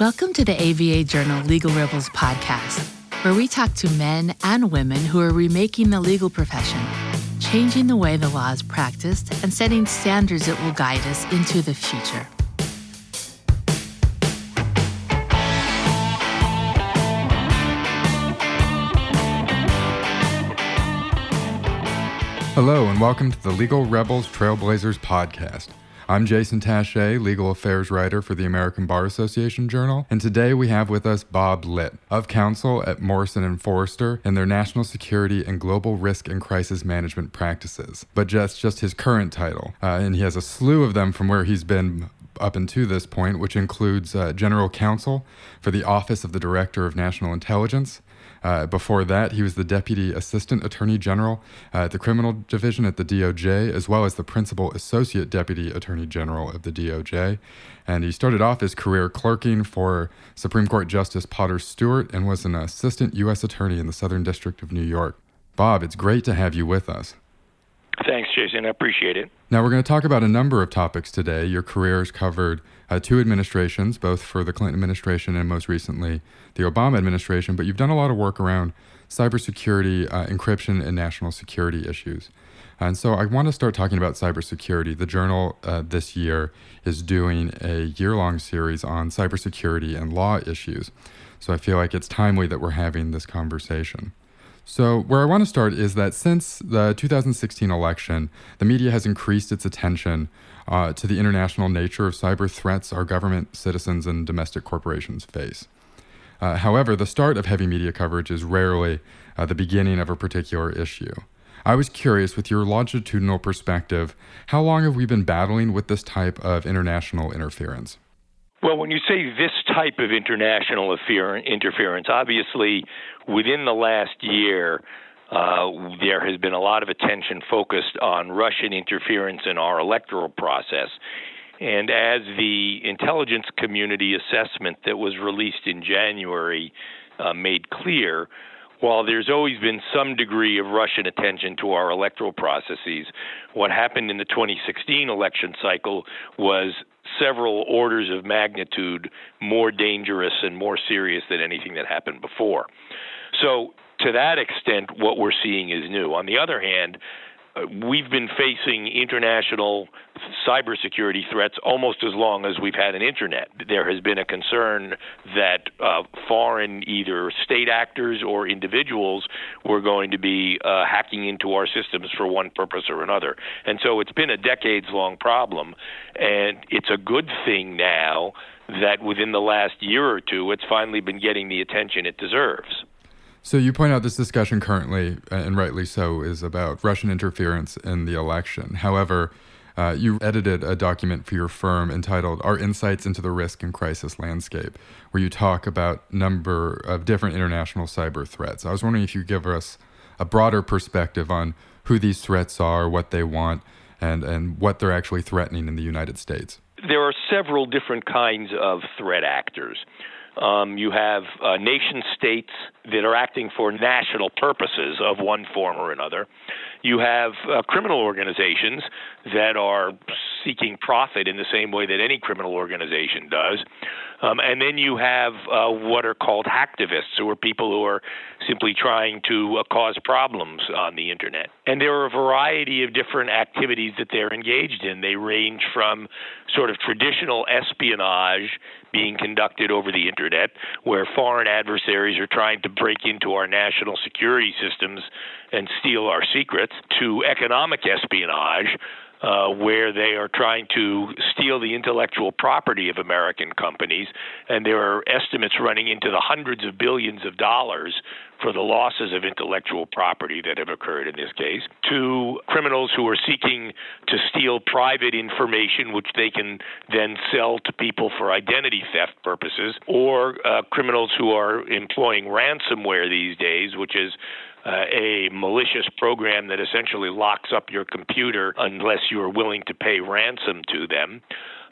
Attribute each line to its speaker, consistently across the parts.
Speaker 1: Welcome to the ABA Journal Legal Rebels podcast, where we talk to men and women who are remaking the legal profession, changing the way the law is practiced, and setting standards that will guide us into the future.
Speaker 2: Hello, and welcome to the Legal Rebels Trailblazers podcast. I'm Jason Tashea, legal affairs writer for the American Bar Association Journal, and today we have with us Bob Litt, of counsel at Morrison and Foerster in their national security and global risk and crisis management practices. But just just his current title, uh, and he has a slew of them from where he's been up until this point, which includes uh, general counsel for the Office of the Director of National Intelligence, uh, before that, he was the Deputy Assistant Attorney General at the Criminal Division at the DOJ, as well as the Principal Associate Deputy Attorney General of the DOJ. And he started off his career clerking for Supreme Court Justice Potter Stewart and was an Assistant U.S. Attorney in the Southern District of New York. Bob, it's great to have you with us.
Speaker 3: Thanks, Jason. I appreciate it.
Speaker 2: Now, we're going to talk about a number of topics today. Your career has covered uh, two administrations, both for the Clinton administration and most recently the Obama administration, but you've done a lot of work around cybersecurity, uh, encryption, and national security issues. And so I want to start talking about cybersecurity. The journal uh, this year is doing a year long series on cybersecurity and law issues. So I feel like it's timely that we're having this conversation. So, where I want to start is that since the 2016 election, the media has increased its attention uh, to the international nature of cyber threats our government, citizens, and domestic corporations face. Uh, however, the start of heavy media coverage is rarely uh, the beginning of a particular issue. I was curious, with your longitudinal perspective, how long have we been battling with this type of international interference?
Speaker 3: Well, when you say this type of international interference, obviously within the last year, uh, there has been a lot of attention focused on Russian interference in our electoral process. And as the intelligence community assessment that was released in January uh, made clear, while there's always been some degree of Russian attention to our electoral processes, what happened in the 2016 election cycle was several orders of magnitude more dangerous and more serious than anything that happened before. So, to that extent, what we're seeing is new. On the other hand, we've been facing international cybersecurity threats almost as long as we've had an internet. There has been a concern that uh, foreign, either state actors or individuals, were going to be uh, hacking into our systems for one purpose or another. And so it's been a decades long problem. And it's a good thing now that within the last year or two, it's finally been getting the attention it deserves.
Speaker 2: So you point out this discussion currently, uh, and rightly so, is about Russian interference in the election. However, uh, you edited a document for your firm entitled "Our Insights into the Risk and Crisis Landscape," where you talk about number of different international cyber threats. I was wondering if you give us a broader perspective on who these threats are, what they want, and and what they're actually threatening in the United States.
Speaker 3: There are several different kinds of threat actors. Um, you have uh, nation states that are acting for national purposes of one form or another. You have uh, criminal organizations that are seeking profit in the same way that any criminal organization does. Um, and then you have uh, what are called hacktivists, who are people who are simply trying to uh, cause problems on the internet. And there are a variety of different activities that they're engaged in. They range from sort of traditional espionage being conducted over the internet, where foreign adversaries are trying to break into our national security systems and steal our secrets, to economic espionage uh, where they are trying to steal the intellectual property of American companies, and there are estimates running into the hundreds of billions of dollars for the losses of intellectual property that have occurred in this case, to criminals who are seeking to steal private information, which they can then sell to people for identity theft purposes, or uh, criminals who are employing ransomware these days, which is uh, a malicious program that essentially locks up your computer unless you are willing to pay ransom to them.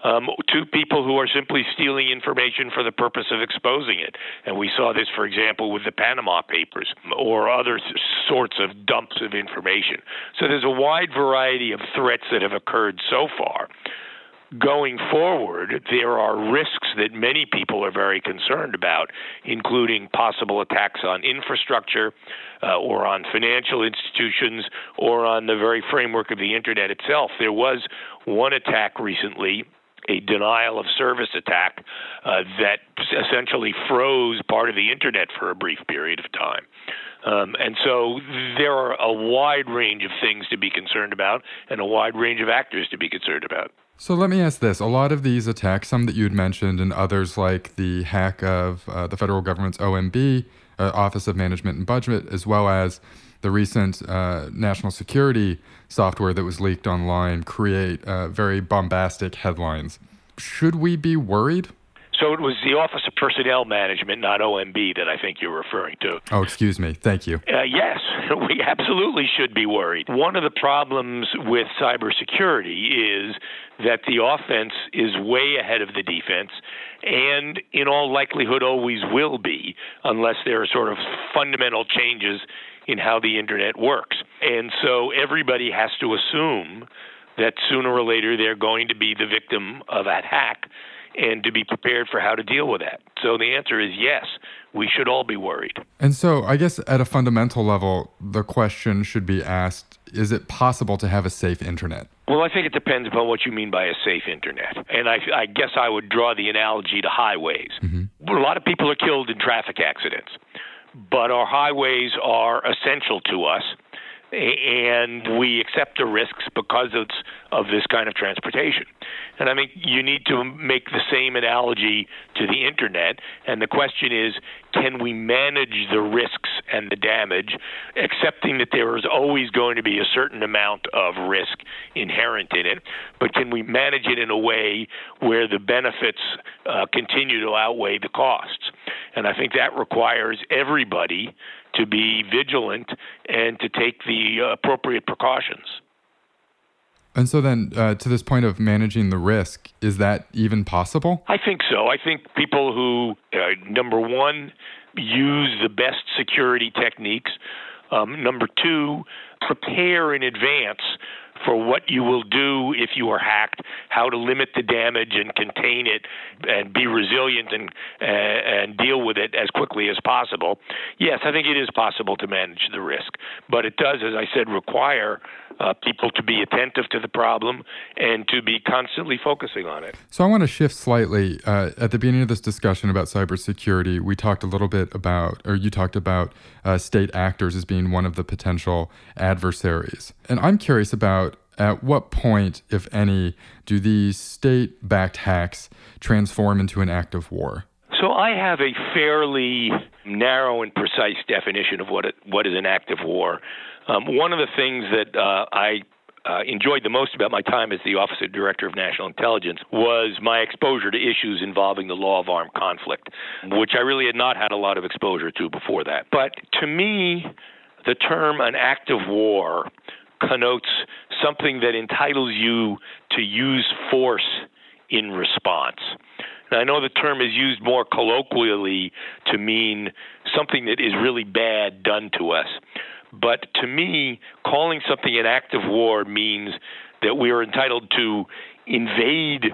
Speaker 3: Um, to people who are simply stealing information for the purpose of exposing it. And we saw this, for example, with the Panama Papers or other sorts of dumps of information. So there's a wide variety of threats that have occurred so far. Going forward, there are risks that many people are very concerned about, including possible attacks on infrastructure uh, or on financial institutions or on the very framework of the internet itself. There was one attack recently a denial of service attack uh, that essentially froze part of the internet for a brief period of time. Um, and so there are a wide range of things to be concerned about and a wide range of actors to be concerned about.
Speaker 2: So let me ask this. A lot of these attacks, some that you'd mentioned, and others like the hack of uh, the federal government's OMB, uh, Office of Management and Budget, as well as the recent uh, national security software that was leaked online, create uh, very bombastic headlines. Should we be worried?
Speaker 3: So it was the Office of Personnel Management, not OMB, that I think you're referring to.
Speaker 2: Oh, excuse me. Thank you.
Speaker 3: Uh, yes, we absolutely should be worried. One of the problems with cybersecurity is that the offense is way ahead of the defense, and in all likelihood always will be, unless there are sort of fundamental changes in how the internet works. And so everybody has to assume that sooner or later they're going to be the victim of that hack and to be prepared for how to deal with that. So the answer is yes, we should all be worried.
Speaker 2: And so I guess at a fundamental level, the question should be asked is it possible to have a safe internet?
Speaker 3: Well, I think it depends upon what you mean by a safe internet. And I, I guess I would draw the analogy to highways. Mm-hmm. A lot of people are killed in traffic accidents, but our highways are essential to us and we accept the risks because of, of this kind of transportation. And I think you need to make the same analogy to the internet. And the question is can we manage the risks and the damage, accepting that there is always going to be a certain amount of risk inherent in it, but can we manage it in a way where the benefits uh, continue to outweigh the costs? And I think that requires everybody to be vigilant and to take the appropriate precautions.
Speaker 2: And so, then uh, to this point of managing the risk, is that even possible?
Speaker 3: I think so. I think people who, uh, number one, use the best security techniques, um, number two, prepare in advance for what you will do if you are hacked, how to limit the damage and contain it, and be resilient and uh, and deal with it as quickly as possible. Yes, I think it is possible to manage the risk, but it does, as I said, require uh, people to be attentive to the problem and to be constantly focusing on it.
Speaker 2: So I want to shift slightly. Uh, at the beginning of this discussion about cybersecurity, we talked a little bit about, or you talked about uh, state actors as being one of the potential adversaries. And I'm curious about at what point, if any, do these state backed hacks transform into an act of war?
Speaker 3: So I have a fairly narrow and precise definition of what it, what is an act of war. Um, one of the things that uh, I uh, enjoyed the most about my time as the Office of Director of National Intelligence was my exposure to issues involving the law of armed conflict, which I really had not had a lot of exposure to before that. But to me, the term an act of war connotes something that entitles you to use force in response. Now, I know the term is used more colloquially to mean something that is really bad done to us. But to me, calling something an act of war means that we are entitled to invade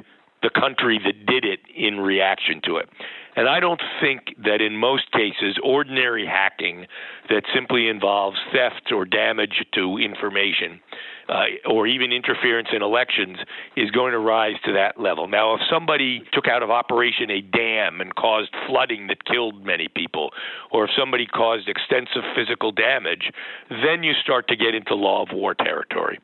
Speaker 3: the country that did it in reaction to it. And I don't think that in most cases, ordinary hacking that simply involves theft or damage to information uh, or even interference in elections is going to rise to that level. Now, if somebody took out of operation a dam and caused flooding that killed many people, or if somebody caused extensive physical damage, then you start to get into law of war territory.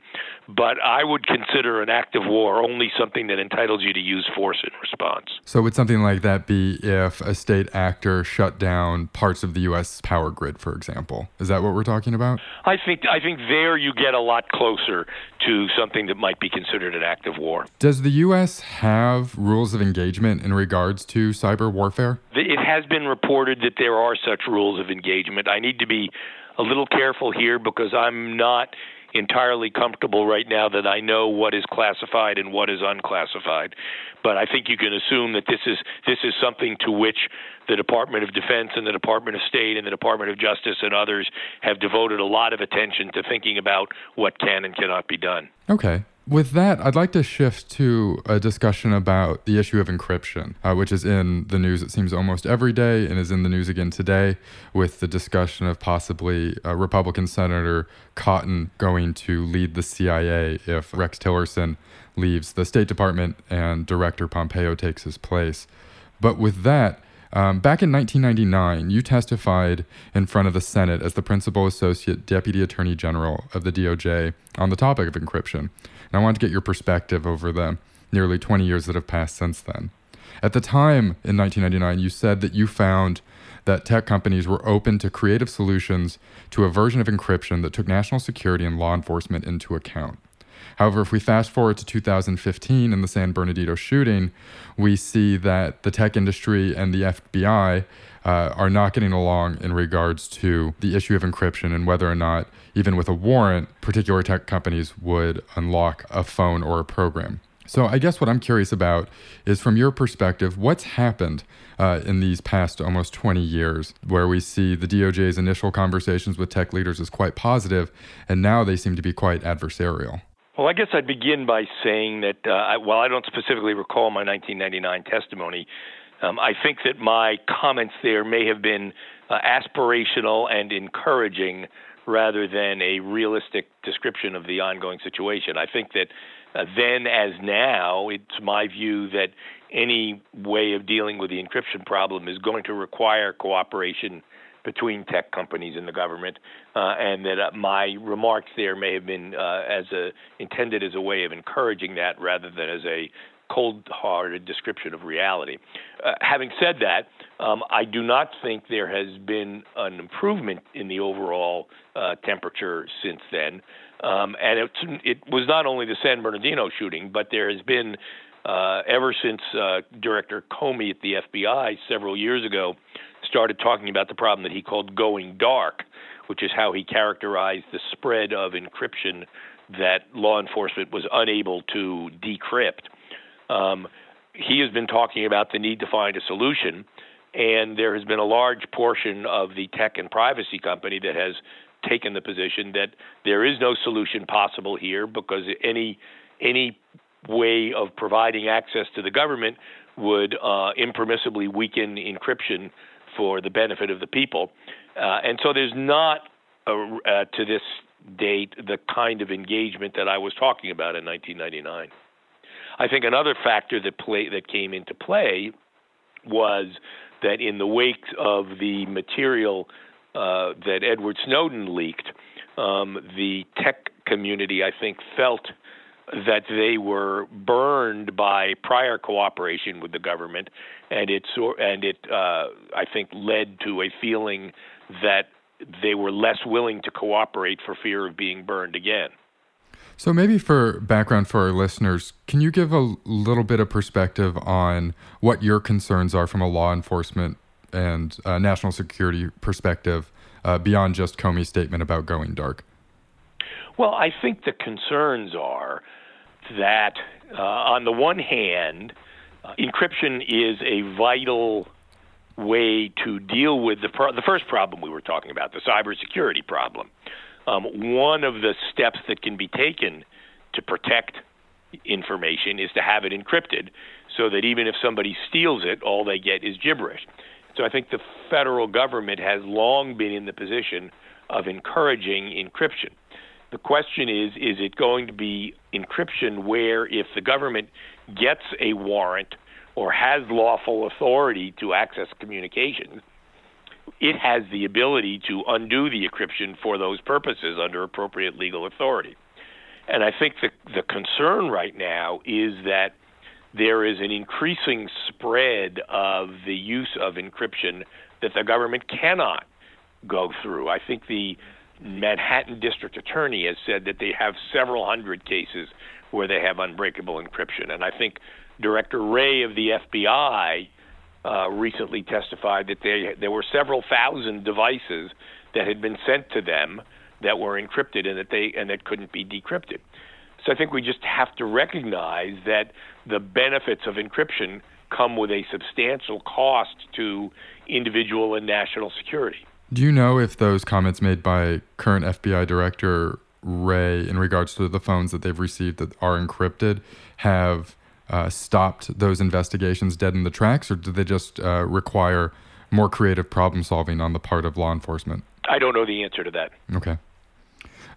Speaker 3: But I would consider an act of war only something that entitles you to use force in response.
Speaker 2: So, would something like that be if a state actor shut down parts of the U.S. power grid, for example? Is that what we're talking about?
Speaker 3: I think I think there you get a lot closer to something that might be considered an act of war.
Speaker 2: Does the U.S. have rules of engagement in regards to cyber warfare?
Speaker 3: It has been reported that there are such rules of engagement. I need to be a little careful here because I'm not entirely comfortable right now that I know what is classified and what is unclassified. But I think you can assume that this is this is something to which the Department of Defense and the Department of State and the Department of Justice and others have devoted a lot of attention to thinking about what can and cannot be done.
Speaker 2: Okay. With that, I'd like to shift to a discussion about the issue of encryption, uh, which is in the news, it seems, almost every day and is in the news again today with the discussion of possibly uh, Republican Senator Cotton going to lead the CIA if Rex Tillerson leaves the State Department and Director Pompeo takes his place. But with that, um, back in 1999, you testified in front of the Senate as the principal associate deputy attorney general of the DOJ on the topic of encryption. And I wanted to get your perspective over the nearly 20 years that have passed since then. At the time in 1999, you said that you found that tech companies were open to creative solutions to a version of encryption that took national security and law enforcement into account. However, if we fast forward to 2015 and the San Bernardino shooting, we see that the tech industry and the FBI uh, are not getting along in regards to the issue of encryption and whether or not, even with a warrant, particular tech companies would unlock a phone or a program. So, I guess what I'm curious about is from your perspective, what's happened uh, in these past almost 20 years, where we see the DOJ's initial conversations with tech leaders as quite positive, and now they seem to be quite adversarial?
Speaker 3: Well, I guess I'd begin by saying that uh, while I don't specifically recall my 1999 testimony, um, I think that my comments there may have been uh, aspirational and encouraging rather than a realistic description of the ongoing situation. I think that uh, then, as now, it's my view that any way of dealing with the encryption problem is going to require cooperation between tech companies and the government, uh, and that uh, my remarks there may have been uh, as a intended as a way of encouraging that rather than as a cold-hearted description of reality. Uh, having said that, um, I do not think there has been an improvement in the overall uh, temperature since then. Um, and it, it was not only the San Bernardino shooting, but there has been uh, ever since Director Comey at the FBI several years ago started talking about the problem that he called going dark, which is how he characterized the spread of encryption that law enforcement was unable to decrypt. Um, he has been talking about the need to find a solution, and there has been a large portion of the tech and privacy company that has taken the position that there is no solution possible here because any any way of providing access to the government would uh, impermissibly weaken encryption for the benefit of the people. Uh, and so there's not, a, uh, to this date, the kind of engagement that I was talking about in 1999. I think another factor that play that came into play was that in the wake of the material uh, that Edward Snowden leaked, um, the tech community, I think, felt that they were burned by prior cooperation with the government, and it and it uh, I think led to a feeling that they were less willing to cooperate for fear of being burned again.
Speaker 2: So maybe for background for our listeners, can you give a little bit of perspective on what your concerns are from a law enforcement and uh, national security perspective uh, beyond just Comey's statement about going dark?
Speaker 3: Well, I think the concerns are that, uh, on the one hand, uh, encryption is a vital way to deal with the pro- the first problem we were talking about, the cybersecurity problem. Um, one of the steps that can be taken to protect information is to have it encrypted, so that even if somebody steals it, all they get is gibberish. So I think the federal government has long been in the position of encouraging encryption. The question is is it going to be encryption where if the government gets a warrant or has lawful authority to access communications, it has the ability to undo the encryption for those purposes under appropriate legal authority. And I think the, the concern right now is that there is an increasing spread of the use of encryption that the government cannot go through. I think the Manhattan District Attorney has said that they have several hundred cases where they have unbreakable encryption. And I think Director Wray of the FBI uh, recently testified that they, there were several thousand devices that had been sent to them that were encrypted and that they and that couldn't be decrypted. So I think we just have to recognize that the benefits of encryption come with a substantial cost to individual and national security.
Speaker 2: Do you know if those comments made by current FBI director Wray in regards to the phones that they've received that are encrypted, have uh, stopped those investigations dead in the tracks, or do they just uh, require more creative problem solving on the part of law enforcement?
Speaker 3: I don't know the answer to that.
Speaker 2: Okay.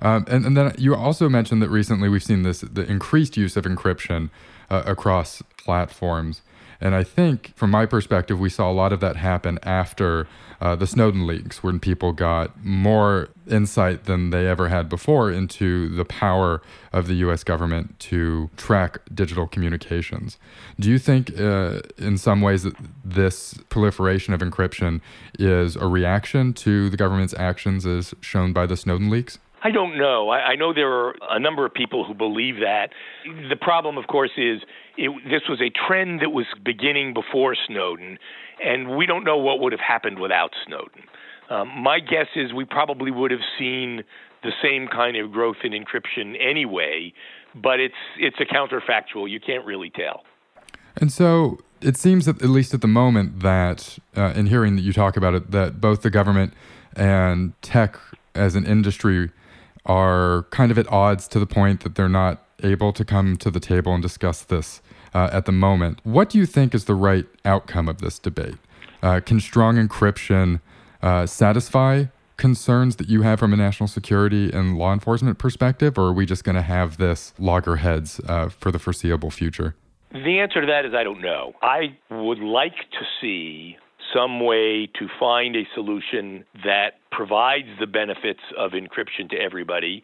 Speaker 2: Um, and, and then you also mentioned that recently we've seen this the increased use of encryption uh, across platforms. And I think, from my perspective, we saw a lot of that happen after uh, the Snowden leaks, when people got more insight than they ever had before into the power of the US government to track digital communications. Do you think, uh, in some ways, that this proliferation of encryption is a reaction to the government's actions as shown by the Snowden leaks?
Speaker 3: I don't know. I, I know there are a number of people who believe that. The problem, of course, is it, this was a trend that was beginning before Snowden, and we don't know what would have happened without Snowden. Um, my guess is we probably would have seen the same kind of growth in encryption anyway, but it's it's a counterfactual. You can't really tell.
Speaker 2: And so it seems that at least at the moment that uh, in hearing that you talk about it, that both the government and tech as an industry are kind of at odds to the point that they're not able to come to the table and discuss this uh, at the moment. What do you think is the right outcome of this debate? Uh, can strong encryption uh, satisfy concerns that you have from a national security and law enforcement perspective, or are we just going to have this loggerheads uh, for the foreseeable future?
Speaker 3: The answer to that is I don't know. I would like to see some way to find a solution that provides the benefits of encryption to everybody,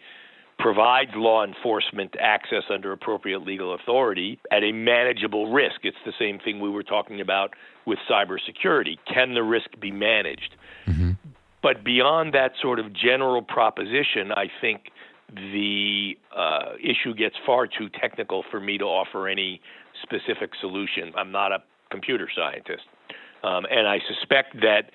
Speaker 3: provides law enforcement access under appropriate legal authority at a manageable risk. It's the same thing we were talking about with cybersecurity. Can the risk be managed? Mm-hmm. But beyond that sort of general proposition, I think the uh, issue gets far too technical for me to offer any specific solution. I'm not a computer scientist. Um, and I suspect that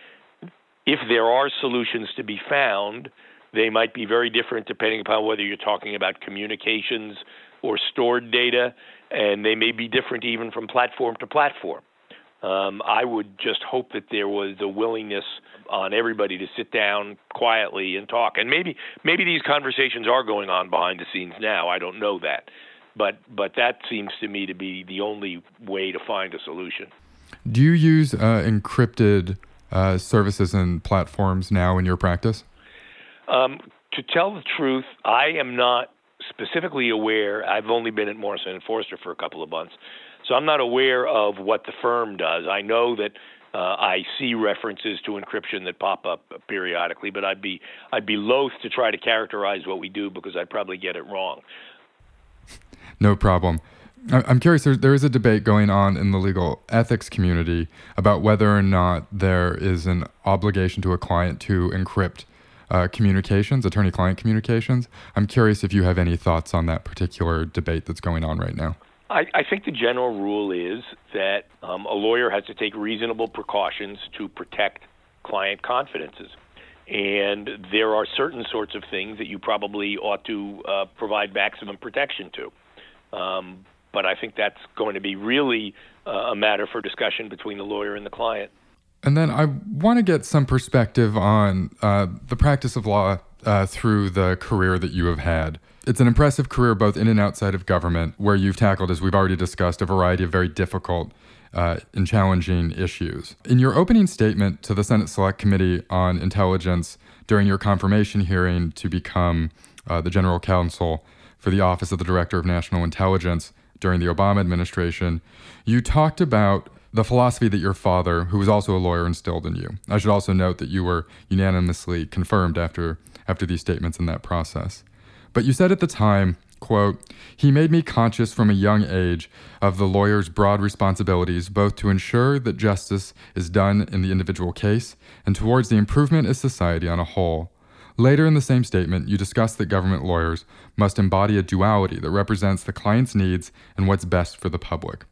Speaker 3: if there are solutions to be found, they might be very different depending upon whether you're talking about communications or stored data, and they may be different even from platform to platform. Um, I would just hope that there was a willingness on everybody to sit down quietly and talk. And maybe maybe these conversations are going on behind the scenes now. I don't know that, but but that seems to me to be the only way to find a solution.
Speaker 2: Do you use uh, encrypted uh, services and platforms now in your practice?
Speaker 3: Um, to tell the truth, I am not specifically aware. I've only been at Morrison and Foerster for a couple of months, so I'm not aware of what the firm does. I know that uh, I see references to encryption that pop up periodically, but I'd be I'd be loath to try to characterize what we do because I'd probably get it wrong.
Speaker 2: No problem. I'm curious. There, there is a debate going on in the legal ethics community about whether or not there is an obligation to a client to encrypt uh, communications, attorney-client communications. I'm curious if you have any thoughts on that particular debate that's going on right now.
Speaker 3: I, I think the general rule is that um, a lawyer has to take reasonable precautions to protect client confidences. And there are certain sorts of things that you probably ought to uh, provide maximum protection to. Um, but I think that's going to be really uh, a matter for discussion between the lawyer and the client.
Speaker 2: And then I want to get some perspective on uh, the practice of law uh, through the career that you have had. It's an impressive career both in and outside of government, where you've tackled, as we've already discussed, a variety of very difficult uh, and challenging issues. In your opening statement to the Senate Select Committee on Intelligence during your confirmation hearing to become uh, the General Counsel for the Office of the Director of National Intelligence, during the Obama administration, you talked about the philosophy that your father, who was also a lawyer, instilled in you. I should also note that you were unanimously confirmed after after these statements in that process. But you said at the time, quote, he made me conscious from a young age of the lawyer's broad responsibilities, both to ensure that justice is done in the individual case and towards the improvement of society on a whole. Later in the same statement, you discuss that government lawyers must embody a duality that represents the client's needs and what's best for the public.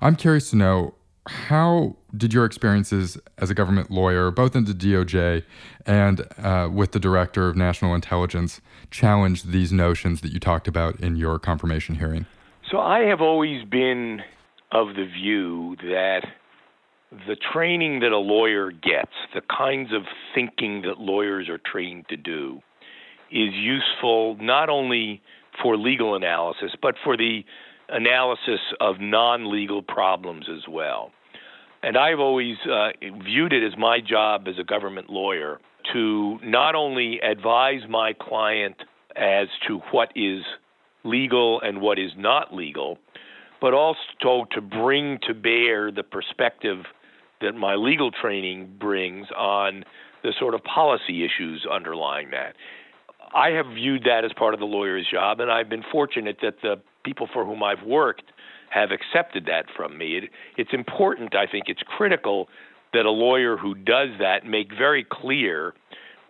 Speaker 2: I'm curious to know how did your experiences as a government lawyer, both in the DOJ and uh, with the Director of National Intelligence, challenge these notions that you talked about in your confirmation hearing?
Speaker 3: So I have always been of the view that the training that a lawyer gets, the kinds of thinking that lawyers are trained to do, is useful not only for legal analysis, but for the analysis of non legal problems as well. And I've always uh, viewed it as my job as a government lawyer to not only advise my client as to what is legal and what is not legal, but also to bring to bear the perspective that my legal training brings on the sort of policy issues underlying that. I have viewed that as part of the lawyer's job, and I've been fortunate that the people for whom I've worked have accepted that from me. It, it's important, I think, it's critical that a lawyer who does that make very clear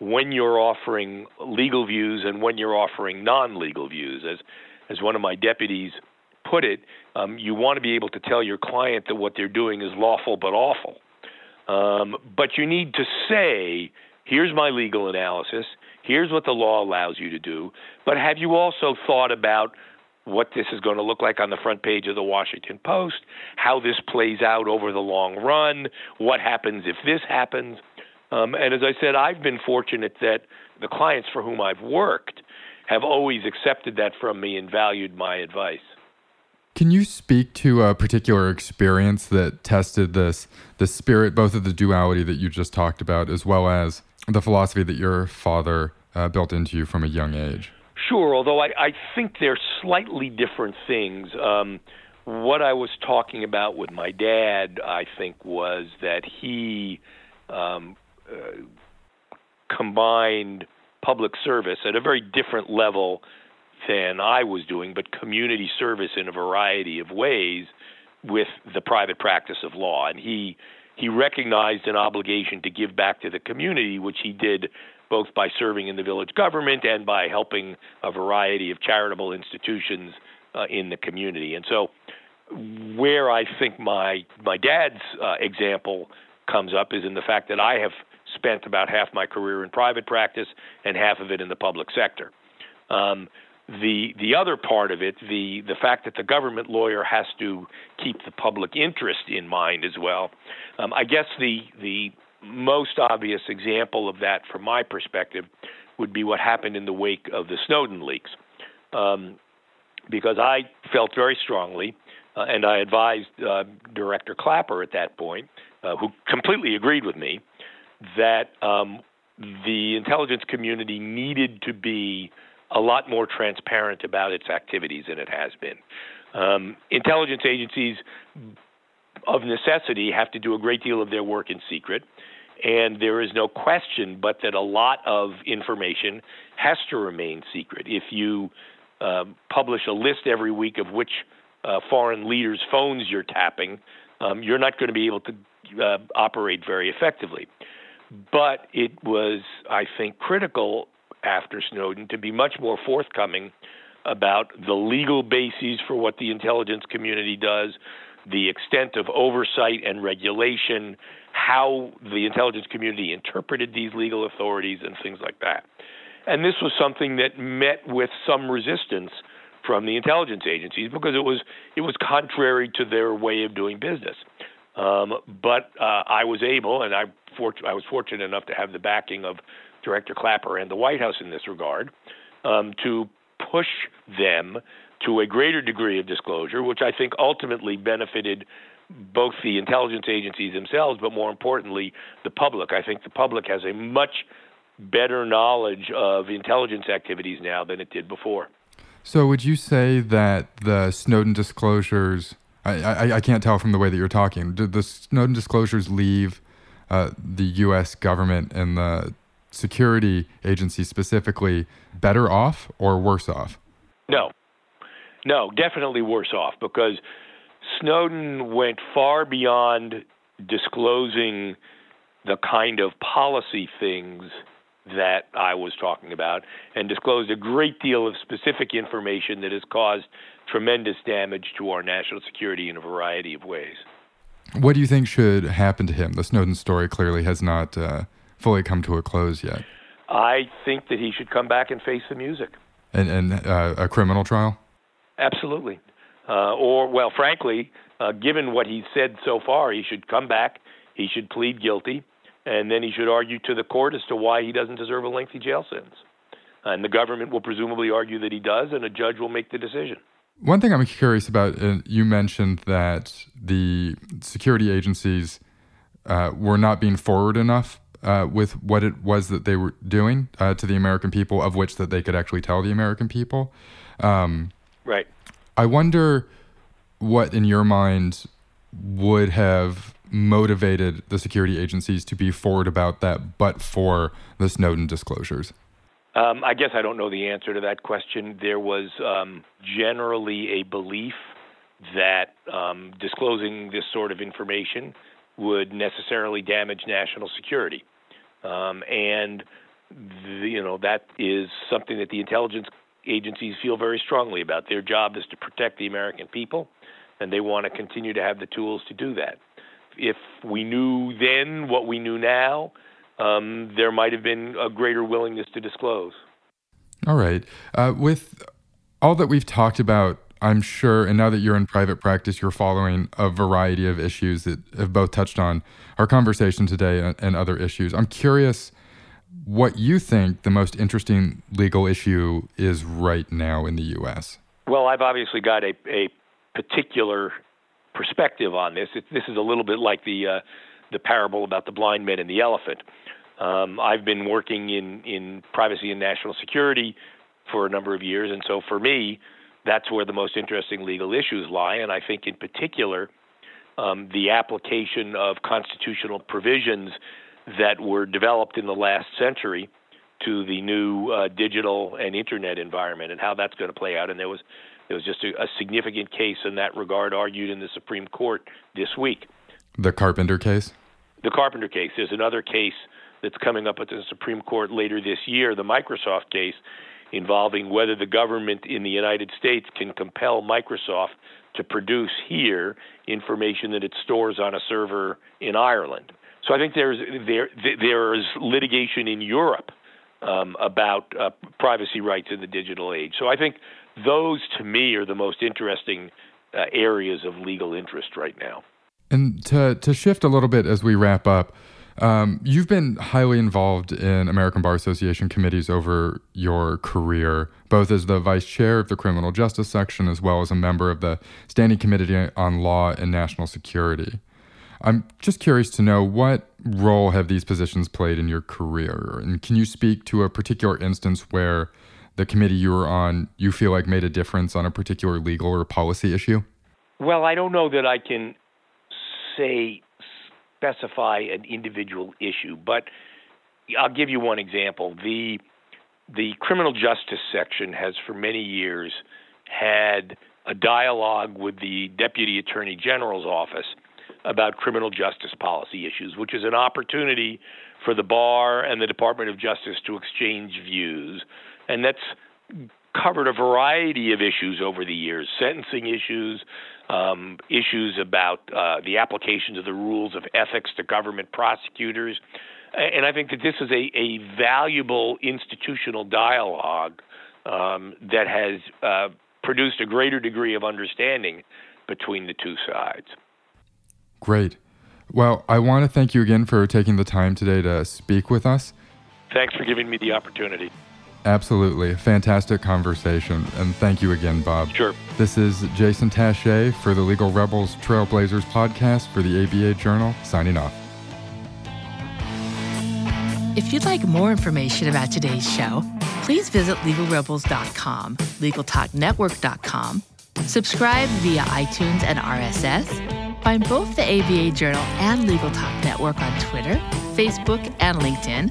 Speaker 3: when you're offering legal views and when you're offering non-legal views. As as one of my deputies put it, um, you want to be able to tell your client that what they're doing is lawful but awful. Um, but you need to say, here's my legal analysis. Here's what the law allows you to do. But have you also thought about what this is going to look like on the front page of the Washington Post, how this plays out over the long run, what happens if this happens. Um, and as I said, I've been fortunate that the clients for whom I've worked have always accepted that from me and valued my advice.
Speaker 2: Can you speak to a particular experience that tested this the spirit, both of the duality that you just talked about, as well as the philosophy that your father uh, built into you from a young age?
Speaker 3: Sure, although I, I think they're slightly different things. Um, what I was talking about with my dad, I think, was that he um, uh, combined public service at a very different level than I was doing, but community service in a variety of ways with the private practice of law. And he he recognized an obligation to give back to the community, which he did both by serving in the village government and by helping a variety of charitable institutions uh, in the community. And so, where I think my my dad's uh, example comes up is in the fact that I have spent about half my career in private practice and half of it in the public sector. Um, the the other part of it, the the fact that the government lawyer has to keep the public interest in mind as well. Um, I guess the the most obvious example of that, from my perspective, would be what happened in the wake of the Snowden leaks. Um, because I felt very strongly, uh, and I advised uh, Director Clapper at that point, uh, who completely agreed with me, that um, the intelligence community needed to be a lot more transparent about its activities than it has been. Um, intelligence agencies, of necessity, have to do a great deal of their work in secret. And there is no question but that a lot of information has to remain secret. If you uh, publish a list every week of which uh, foreign leaders' phones you're tapping, um, you're not going to be able to uh, operate very effectively. But it was, I think, critical after Snowden to be much more forthcoming about the legal bases for what the intelligence community does, the extent of oversight and regulation, how the intelligence community interpreted these legal authorities, and things like that. And this was something that met with some resistance from the intelligence agencies because it was it was contrary to their way of doing business. Um, but uh, I was able, and I, I was fortunate enough to have the backing of Director Clapper and the White House in this regard, um, to push them to a greater degree of disclosure, which I think ultimately benefited both the intelligence agencies themselves, but more importantly, the public. I think the public has a much better knowledge of intelligence activities now than it did before.
Speaker 2: So, would you say that the Snowden disclosures? I, I, I can't tell from the way that you're talking. Did the Snowden disclosures leave uh, the U.S. government and the security agency specifically better off or worse off?
Speaker 3: No, no, definitely worse off because Snowden went far beyond disclosing the kind of policy things that I was talking about and disclosed a great deal of specific information that has caused tremendous damage to our national security in a variety of ways.
Speaker 2: What do you think should happen to him? The Snowden story clearly has not uh, fully come to a close yet.
Speaker 3: I think that he should come back and face the music.
Speaker 2: And, and uh, a criminal trial?
Speaker 3: Absolutely. Uh, or, well, frankly, uh, given what he's said so far, he should come back, he should plead guilty, and then he should argue to the court as to why he doesn't deserve a lengthy jail sentence. And the government will presumably argue that he does, and a judge will make the decision.
Speaker 2: One thing I'm curious about, uh, you mentioned that the security agencies uh, were not being forward enough uh, with what it was that they were doing uh, to the American people, of which that they could actually tell the American people. Um,
Speaker 3: right.
Speaker 2: I wonder what, in your mind, would have motivated the security agencies to be forward about that, but for the Snowden disclosures.
Speaker 3: Um, I guess I don't know the answer to that question. There was um, generally a belief that um, disclosing this sort of information would necessarily damage national security. Um, and the, you know that is something that the intelligence agencies feel very strongly about. Their job is to protect the American people, and they want to continue to have the tools to do that. If we knew then what we knew now, um, there might have been a greater willingness to disclose.
Speaker 2: All right. Uh, with all that we've talked about I'm sure, and now that you're in private practice, you're following a variety of issues that have both touched on our conversation today and other issues. I'm curious what you think the most interesting legal issue is right now in the U.S.
Speaker 3: Well, I've obviously got a, a particular perspective on this. It, this is a little bit like the uh, the parable about the blind man and the elephant. Um, I've been working in in privacy and national security for a number of years, and so for me, that's where the most interesting legal issues lie. And I think, in particular, um, the application of constitutional provisions that were developed in the last century to the new uh, digital and internet environment and how that's going to play out. And there was there was just a, a, significant case in that regard argued in the Supreme Court this week.
Speaker 2: The Carpenter case.
Speaker 3: The Carpenter case. There's another case that's coming up at the Supreme Court later this year, the Microsoft case, involving whether the government in the United States can compel Microsoft to produce here information that it stores on a server in Ireland. So I think there's there there is litigation in Europe um, about uh, privacy rights in the digital age. So I think those to me are the most interesting uh, areas of legal interest right now.
Speaker 2: And to to shift a little bit as we wrap up, um, you've been highly involved in American Bar Association committees over your career, both as the vice chair of the criminal justice section as well as a member of the Standing Committee on Law and National Security. I'm just curious to know what role have these positions played in your career? And can you speak to a particular instance where the committee you were on you feel like made a difference on a particular legal or policy issue?
Speaker 3: Well, I don't know that I can say specify an individual issue, but I'll give you one example. The the criminal justice section has for many years had a dialogue with the Deputy Attorney General's office about criminal justice policy issues, which is an opportunity for the bar and the Department of Justice to exchange views. And that's covered a variety of issues over the years sentencing issues, um, issues about uh, the applications of the rules of ethics to government prosecutors. And I think that this is a, a valuable institutional dialogue um, that has uh, produced a greater degree of understanding between the two sides.
Speaker 2: Great. Well, I want to thank you again for taking the time today to speak with us.
Speaker 3: Thanks for giving me the opportunity.
Speaker 2: Absolutely. Fantastic conversation. And thank you again, Bob.
Speaker 3: Sure.
Speaker 2: This is Jason Tashea for the Legal Rebels Trailblazers podcast for the ABA Journal, signing off.
Speaker 1: If you'd like more information about today's show, please visit legalrebels.com, legaltalknetwork.com, subscribe via iTunes and RSS, find both the ABA Journal and Legal Talk Network on Twitter, Facebook, and LinkedIn